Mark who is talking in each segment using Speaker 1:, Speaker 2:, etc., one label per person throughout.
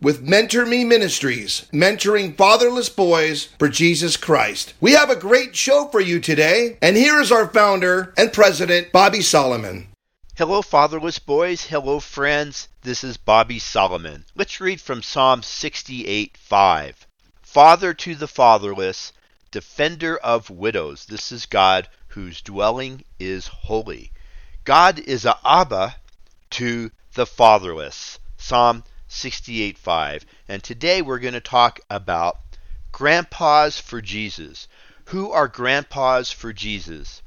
Speaker 1: with Mentor Me Ministries, mentoring fatherless boys for Jesus Christ. We have a great show for you today, and here is our founder and president, Bobby Solomon.
Speaker 2: Hello, fatherless boys. Hello, friends. This is Bobby Solomon. Let's read from Psalm 68 5. Father to the fatherless, defender of widows. This is God whose dwelling is holy. God is a Abba to the fatherless. Psalm 68.5. And today we're going to talk about grandpas for Jesus. Who are grandpas for Jesus?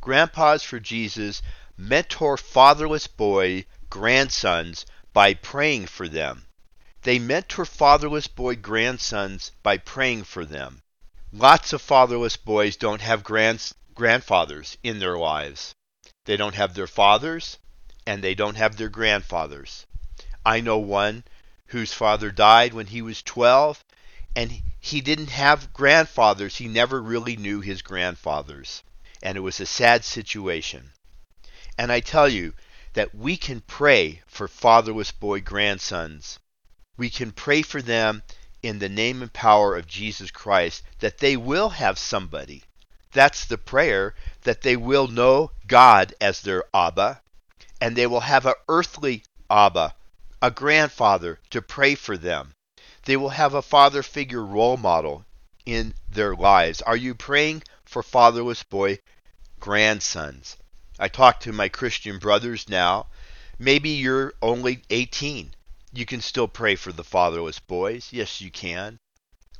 Speaker 2: Grandpas for Jesus mentor fatherless boy grandsons by praying for them. They mentor fatherless boy grandsons by praying for them. Lots of fatherless boys don't have grands, grandfathers in their lives. They don't have their fathers and they don't have their grandfathers. I know one whose father died when he was 12, and he didn't have grandfathers. He never really knew his grandfathers. And it was a sad situation. And I tell you that we can pray for fatherless boy grandsons. We can pray for them in the name and power of Jesus Christ that they will have somebody. That's the prayer that they will know God as their Abba, and they will have an earthly Abba a grandfather to pray for them. They will have a father figure role model in their lives. Are you praying for fatherless boy grandsons? I talk to my Christian brothers now. Maybe you're only 18. You can still pray for the fatherless boys. Yes, you can.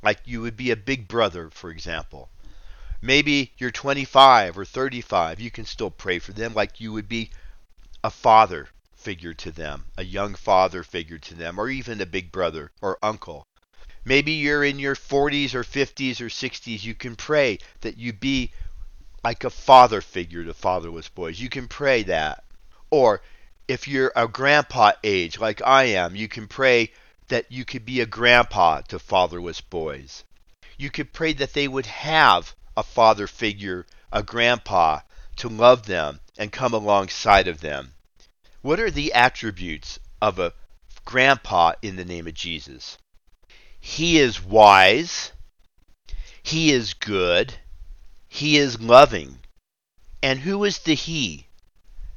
Speaker 2: Like you would be a big brother, for example. Maybe you're 25 or 35. You can still pray for them like you would be a father figure to them, a young father figure to them, or even a big brother or uncle. Maybe you're in your 40s or 50s or 60s. You can pray that you be like a father figure to fatherless boys. You can pray that. Or if you're a grandpa age like I am, you can pray that you could be a grandpa to fatherless boys. You could pray that they would have a father figure, a grandpa, to love them and come alongside of them. What are the attributes of a grandpa in the name of Jesus? He is wise. He is good. He is loving. And who is the He?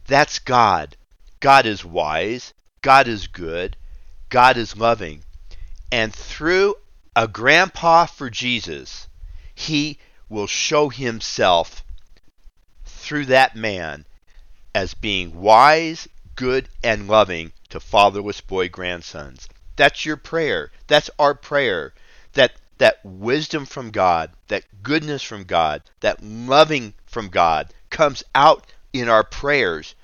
Speaker 2: That's God. God is wise. God is good. God is loving. And through a grandpa for Jesus, He will show Himself through that man as being wise good, and loving to fatherless boy grandsons. That's your prayer. That's our prayer. That that wisdom from God, that goodness from God, that loving from God comes out in our prayers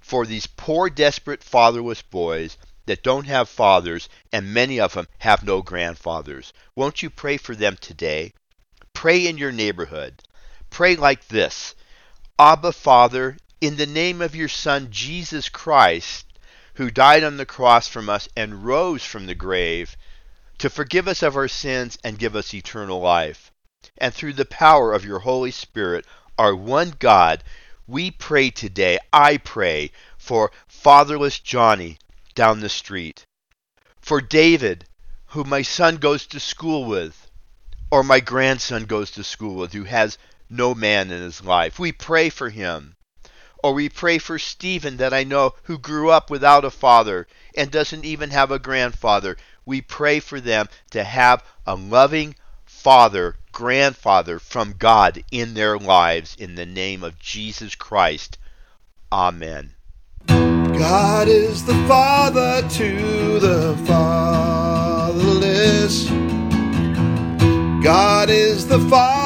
Speaker 2: for these poor, desperate, fatherless boys that don't have fathers, and many of them have no grandfathers. Won't you pray for them today? Pray in your neighborhood. Pray like this Abba, Father, in the name of your Son, Jesus Christ, who died on the cross from us and rose from the grave to forgive us of our sins and give us eternal life. And through the power of your Holy Spirit, our one God, we pray today, I pray, for fatherless Johnny down the street, for David, who my son goes to school with, or my grandson goes to school with, who has no man in his life. We pray for him. Or we pray for Stephen that I know who grew up without a father and doesn't even have a grandfather. We pray for them to have a loving father, grandfather from God in their lives in the name of Jesus Christ. Amen.
Speaker 1: God is the father to the fatherless. God is the father